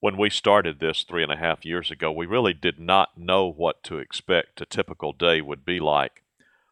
when we started this three and a half years ago, we really did not know what to expect a typical day would be like.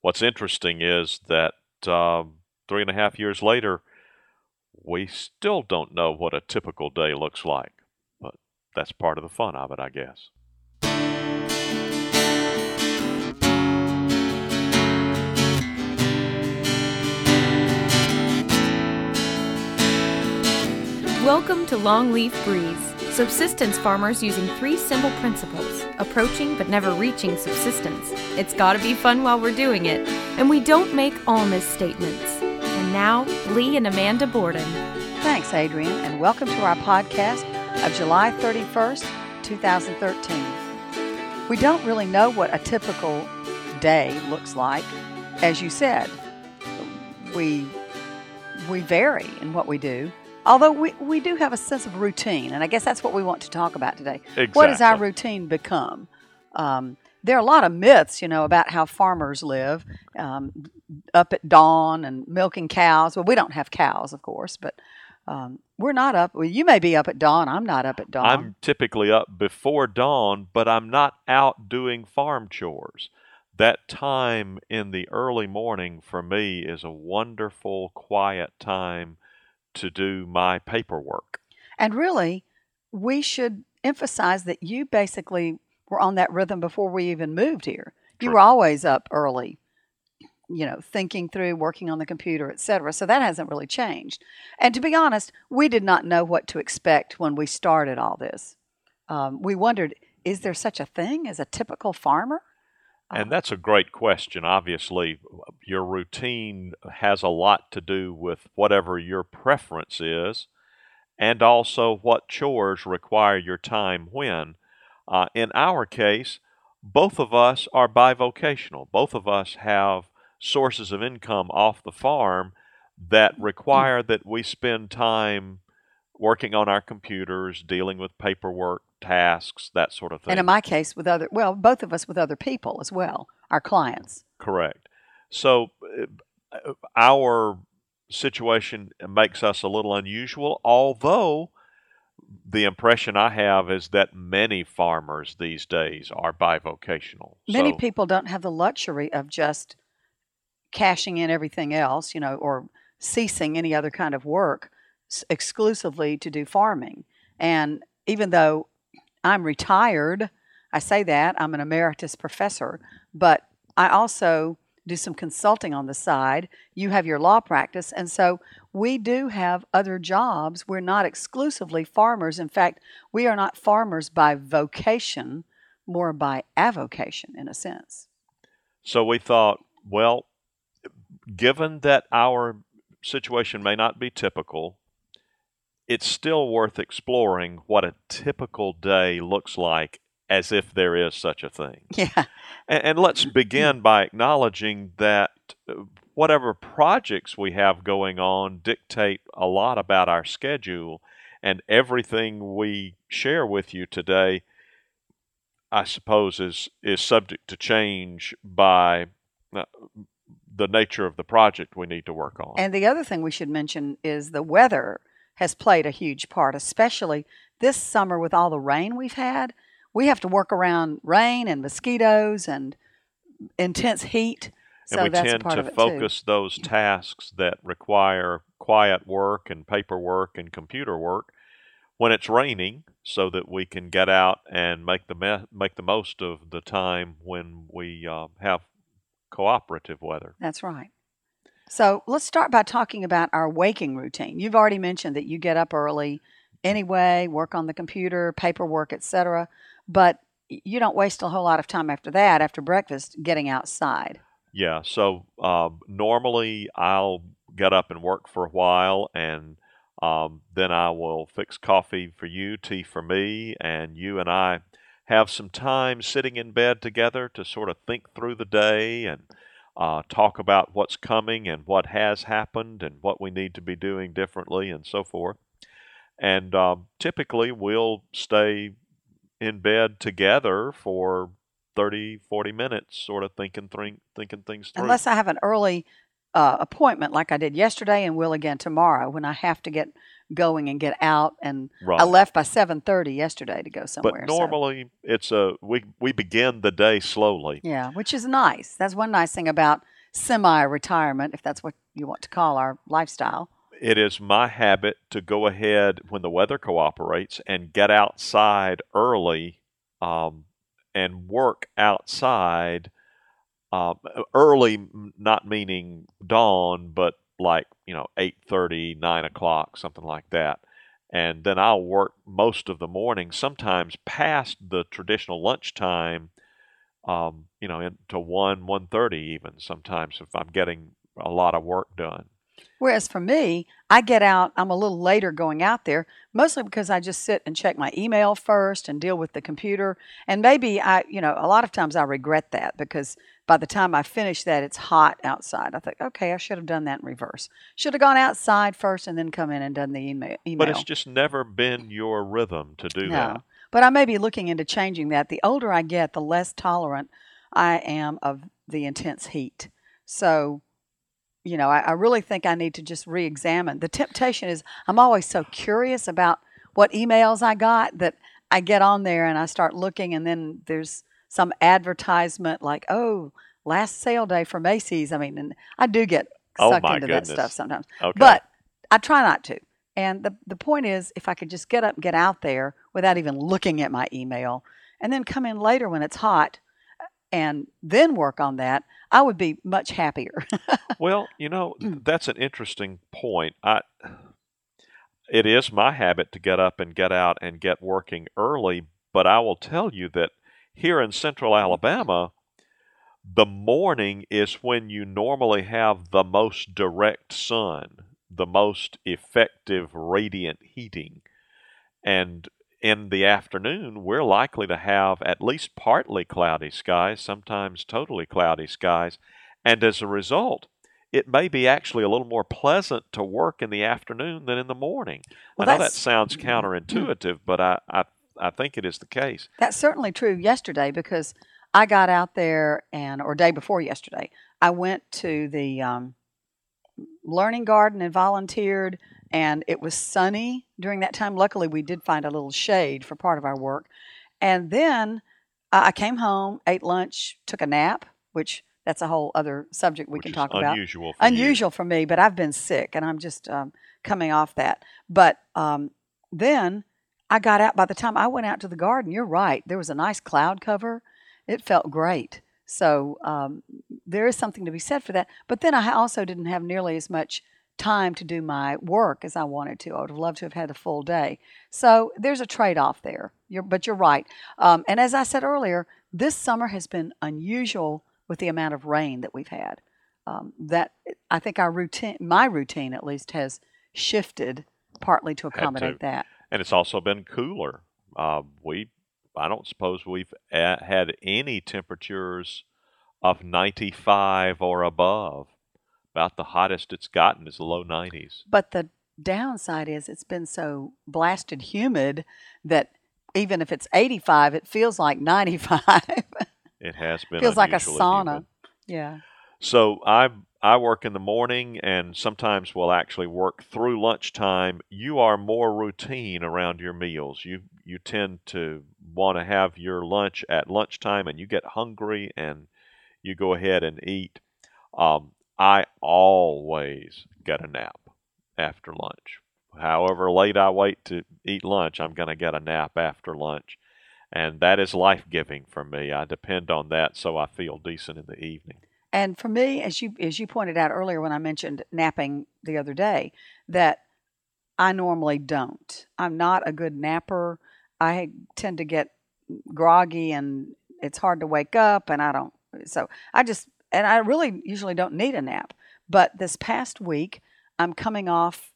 What's interesting is that um, three and a half years later, we still don't know what a typical day looks like. But that's part of the fun of it, I guess. Welcome to Longleaf Breeze, subsistence farmers using three simple principles approaching but never reaching subsistence. It's gotta be fun while we're doing it, and we don't make all misstatements. And now, Lee and Amanda Borden. Thanks, Adrian, and welcome to our podcast of July 31st, 2013. We don't really know what a typical day looks like. As you said, we we vary in what we do. Although we, we do have a sense of routine, and I guess that's what we want to talk about today. Exactly. What does our routine become? Um, there are a lot of myths, you know, about how farmers live um, up at dawn and milking cows. Well, we don't have cows, of course, but um, we're not up. Well, you may be up at dawn. I'm not up at dawn. I'm typically up before dawn, but I'm not out doing farm chores. That time in the early morning for me is a wonderful, quiet time to do my paperwork. And really, we should emphasize that you basically were on that rhythm before we even moved here. You were always up early, you know, thinking through, working on the computer, etc. So that hasn't really changed. And to be honest, we did not know what to expect when we started all this. Um, we wondered, is there such a thing as a typical farmer? And that's a great question. Obviously, your routine has a lot to do with whatever your preference is, and also what chores require your time when. Uh, in our case, both of us are bivocational. Both of us have sources of income off the farm that require that we spend time working on our computers, dealing with paperwork, tasks, that sort of thing. And in my case, with other, well, both of us with other people as well, our clients. Correct. So uh, our situation makes us a little unusual, although the impression I have is that many farmers these days are bivocational. Many So- people don't have the luxury of just cashing in everything else, you know, or ceasing any other kind of work exclusively to do farming. And even though I'm retired, I say that I'm an emeritus professor, but I also do some consulting on the side. You have your law practice, and so we do have other jobs. We're not exclusively farmers. In fact, we are not farmers by vocation, more by avocation in a sense. So we thought, well, given that our situation may not be typical, it's still worth exploring what a typical day looks like as if there is such a thing. Yeah. And, and let's begin by acknowledging that uh, whatever projects we have going on dictate a lot about our schedule, and everything we share with you today, I suppose, is is subject to change by uh, the nature of the project we need to work on. And the other thing we should mention is the weather has played a huge part, especially this summer with all the rain we've had. We have to work around rain and mosquitoes and intense heat. So and we tend to focus those tasks that require quiet work and paperwork and computer work when it's raining so that we can get out and make the me- make the most of the time when we uh, have cooperative weather. That's right. So let's start by talking about our waking routine. You've already mentioned that you get up early anyway, work on the computer, paperwork, etc. But you don't waste a whole lot of time after that, after breakfast, getting outside. Yeah, so uh, normally I'll get up and work for a while, and um, then I will fix coffee for you, tea for me, and you and I have some time sitting in bed together to sort of think through the day and uh, talk about what's coming and what has happened and what we need to be doing differently and so forth. And um, typically we'll stay in bed together for 30, 40 minutes, sort of thinking, think, thinking things through. Unless I have an early uh, appointment like I did yesterday and will again tomorrow when I have to get going and get out. And Right. I left by seven thirty yesterday to go somewhere. but so- normally it's a we we begin the day slowly. yeah, which is nice. That's one nice thing about semi-retirement, if that's what you want to call our lifestyle. It is my habit to go ahead when the weather cooperates and get outside early um, and work outside. Um, early, not meaning dawn, but like you know eight thirty, nine o'clock, something like that. And then I'll work most of the morning, sometimes past the traditional lunchtime. Um, you know, into one, one thirty, even sometimes if I'm getting a lot of work done. Whereas for me, I get out, I'm a little later going out there, mostly because I just sit and check my email first and deal with the computer. And maybe I, you know, a lot of times I regret that because by the time I finish that, it's hot outside. I think, okay, I should have done that in reverse. Should have gone outside first and then come in and done the email. email. But it's just never been your rhythm to do that. But I may be looking into changing that. The older I get, the less tolerant I am of the intense heat. So, you know, I, I really think I need to just re examine. The temptation is I'm always so curious about what emails I got that I get on there and I start looking, and then there's some advertisement like, oh, last sale day for Macy's. I mean, and I do get Oh, sucked my into that stuff sometimes. Okay. But I try not to. And the, the point is, if I could just get up and get out there without even looking at my email and then come in later when it's hot and then work on that, I would be much happier. well, you know, mm. that's an interesting point. I it is my habit to get up and get out and get working early, but I will tell you that here in central Alabama, the morning is when you normally have the most direct sun, the most effective radiant heating. And in the afternoon, we're likely to have at least partly cloudy skies, sometimes totally cloudy skies. And as a result, it may be actually a little more pleasant to work in the afternoon than in the morning. Well, I know that sounds counterintuitive, but I, I, I think it is the case. That's certainly true yesterday because I got out there and, or day before yesterday, I went to the um, learning garden and volunteered, and it was sunny during that time. Luckily, we did find a little shade for part of our work. And then uh, I came home, ate lunch, took a nap, which that's a whole other subject we which can talk about unusual for you. unusual for me, but I've been sick and I'm just um, coming off that. But um, then I got out. By the time I went out to the garden, you're right. There was a nice cloud cover. It felt great. So um, there is something to be said for that. But then I also didn't have nearly as much time to do my work as I wanted to. I would have loved to have had a full day. So there's a trade off there. You're, but you're right. Um, and as I said earlier, this summer has been unusual with the amount of rain that we've had um, that I think our routine, my routine at least, has shifted partly to to. accommodate that. and it's also been cooler. Uh, we, I don't suppose we've a- had any temperatures of 95 or above. About the hottest it's gotten is the low 90s. But the downside is it's been so blasted humid that even if it's 85, it feels like 95. It has been feels like a sauna. humid. Yeah. So I I work in the morning, and sometimes we'll actually work through lunchtime. You are more routine around your meals. You you tend to want to have your lunch at lunchtime, and you get hungry, and you go ahead and eat. Um, I always get a nap after lunch. However late I wait to eat lunch, I'm going to get a nap after lunch. And that is life giving for me. I depend on that so I feel decent in the evening. And for me, as you as you pointed out earlier when I mentioned napping the other day, that I normally don't. I'm not a good napper. I tend to get groggy and it's hard to wake up and I don't so I just and I really usually don't need a nap. But this past week, I'm coming off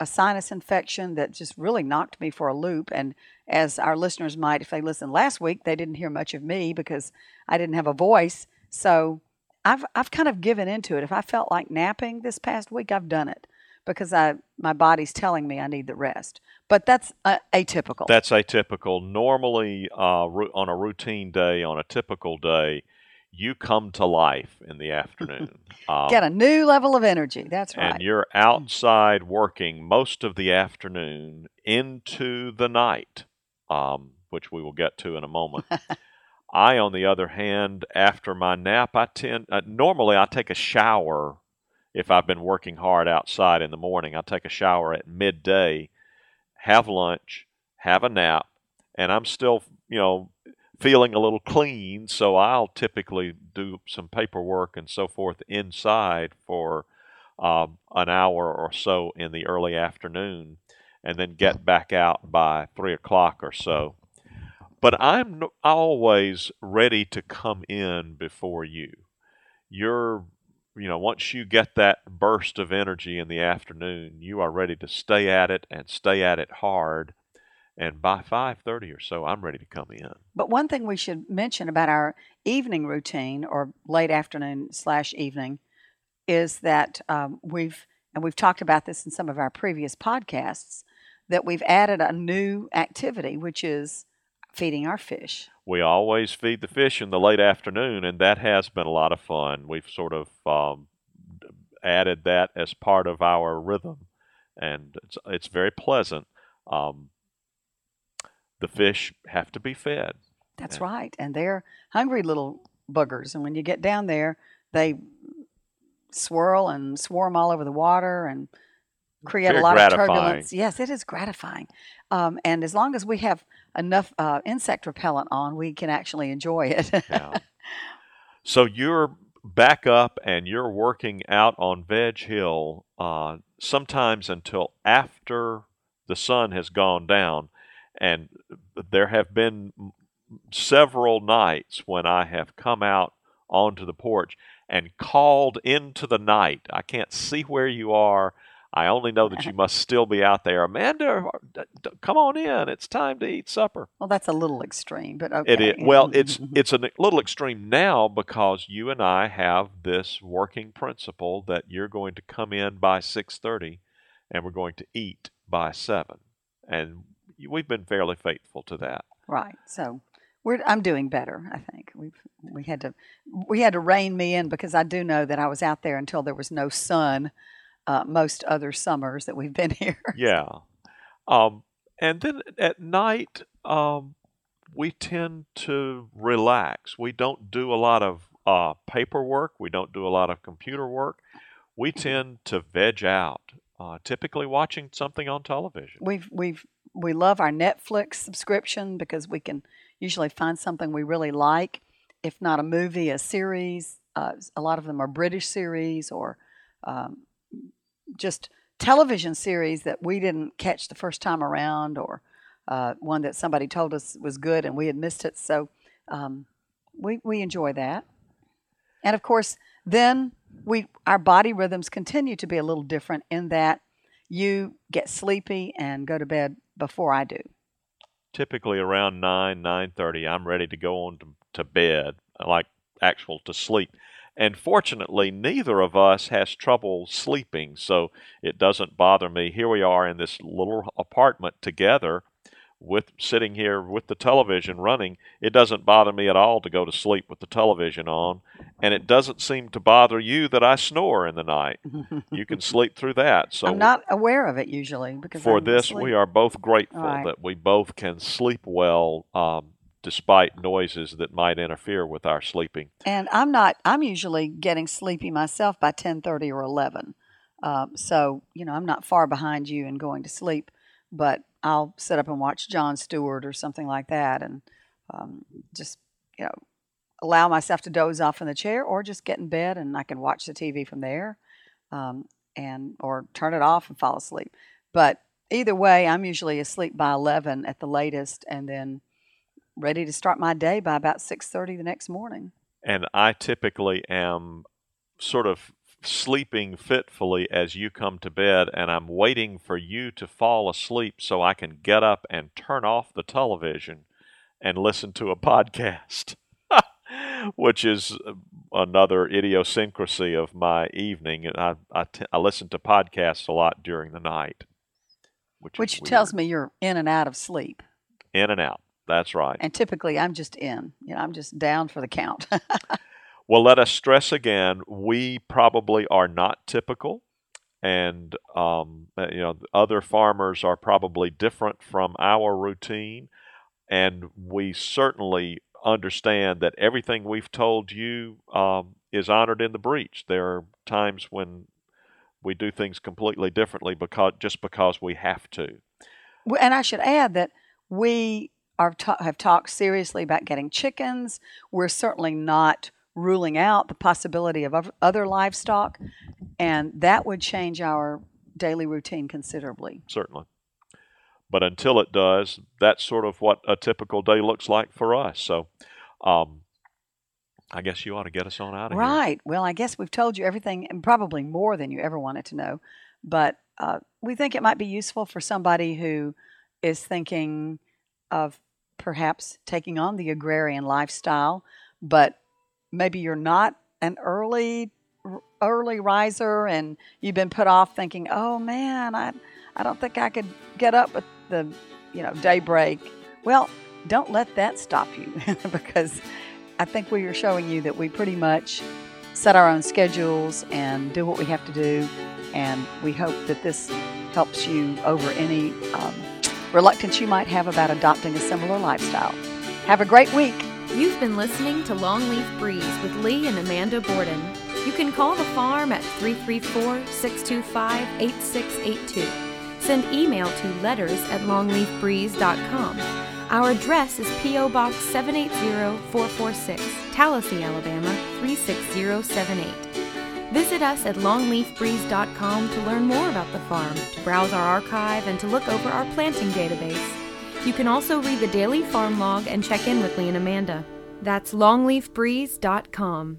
a sinus infection that just really knocked me for a loop. And as our listeners might, if they listened last week, they didn't hear much of me because I didn't have a voice. So I've I've kind of given into it. If I felt like napping this past week, I've done it because I my body's telling me I need the rest. But that's uh, atypical. That's atypical. Normally, uh, on a routine day, on a typical day, you come to life in the afternoon. Um, Get a new level of energy. That's right. and you're outside working most of the afternoon into the night, um, which we will get to in a moment. I, on the other hand, after my nap, I tend uh, normally I take a shower if I've been working hard outside in the morning. I take a shower at midday, have lunch, have a nap, and I'm still, you know, feeling a little clean, so I'll typically do some paperwork and so forth inside for um, an hour or so in the early afternoon, and then get back out by three o'clock or so. But I'm always ready to come in before you. You're, you know, once you get that burst of energy in the afternoon, you are ready to stay at it and stay at it hard and by 5.30 or so i'm ready to come in. But one thing we should mention about our evening routine or late afternoon slash evening is that um, we've and we've talked about this in some of our previous podcasts that we've added a new activity which is feeding our fish. we always feed the fish in the late afternoon and that has been a lot of fun. We've sort of um, added that as part of our rhythm and it's, it's very pleasant. Um, the fish have to be fed That's right, and they're hungry little boogers, and when you get down there, they swirl and swarm all over the water and create a lot of turbulence. Yes, it is gratifying. Um, and as long as we have enough uh, insect repellent on, we can actually enjoy it. Yeah. so you're back up and you're working out on Veg Hill uh, sometimes until after the sun has gone down. And there have been several nights when I have come out onto the porch and called into the night. I can't see where you are. I only know that you must still be out there. Amanda, come on in. It's time to eat supper. well, that's a little extreme, but okay. It is well. It's it's a little extreme now because you and I have this working principle that you're going to come in by six thirty, and we're going to eat by seven, and we've been fairly faithful to that. right. So we're I'm doing better. I think we've we had to we had to rein me in because I do know that I was out there until there was no sun. Uh, most other summers that we've been here. Yeah, um, and then at night, um, we tend to relax. We don't do a lot of uh, paperwork. We don't do a lot of computer work. We tend to veg out, uh, typically watching something on television. We've we've we love our Netflix subscription because we can usually find something we really like. If not a movie, a series. Uh, a lot of them are British series or um, just television series that we didn't catch the first time around, or uh, one that somebody told us was good and we had missed it. So um, we we enjoy that. And of course, then we our body rhythms continue to be a little different in that you get sleepy and go to bed before I do. typically around 9 9.30 i'm ready to go on to, to bed like actual to sleep and fortunately neither of us has trouble sleeping so it doesn't bother me here we are in this little apartment together with sitting here with the television running it doesn't bother me at all to go to sleep with the television on and it doesn't seem to bother you that i snore in the night you can sleep through that so I'm not aware of it usually because for I'm this, asleep. we are both grateful right. that we both can sleep well um, despite noises that might interfere with our sleeping. And I'm not. I'm usually getting sleepy myself by ten thirty or eleven. Um, so you know, I'm not far behind you in going to sleep, but I'll sit up and watch Jon Stewart or something like that, and um, just you know, allow myself to doze off in the chair, or just get in bed and I can watch the TV from there, um, and or turn it off and fall asleep. But either way, I'm usually asleep by eleven at the latest, and then ready to start my day by about six thirty the next morning. And I typically am sort of sleeping fitfully as you come to bed, and I'm waiting for you to fall asleep so I can get up and turn off the television and listen to a podcast. Which is uh, another idiosyncrasy of my evening. And I, I, t- I listen to podcasts a lot during the night. Which, Which tells me you're in and out of sleep. in and out. That's right. And typically I'm just in. You know, I'm just down for the count. Well, let us stress again we probably are not typical. And, um, uh, you know, other farmers are probably different from our routine. And we certainly understand that everything we've told you um, is honored in the breach. There are times when we do things completely differently because just because we have to. And I should add that we are have talked seriously about getting chickens. We're certainly not ruling out the possibility of other livestock, and that would change our daily routine considerably. Certainly. But until it does, that's sort of what a typical day looks like for us. So, um, I guess you ought to get us on out of right. here. Right. Well, I guess we've told you everything and probably more than you ever wanted to know. But uh, we think it might be useful for somebody who is thinking of perhaps taking on the agrarian lifestyle, but maybe you're not an early early riser and you've been put off thinking, "Oh man, I I don't think I could get up at the, you know, daybreak." Well, don't let that stop you because I think we are showing you that we pretty much set our own schedules and do what we have to do. And we hope that this helps you over any um, reluctance you might have about adopting a similar lifestyle. Have a great week. You've been listening to Longleaf Breeze with Lee and Amanda Borden. You can call the farm at 334 625 8682. Send email to letters at longleafbreeze.com our address is P.O. Box 780446, Tallassee, Alabama 36078. Visit us at longleafbreeze.com to learn more about the farm, to browse our archive, and to look over our planting database. You can also read the daily farm log and check in with Lee and Amanda. That's longleafbreeze.com.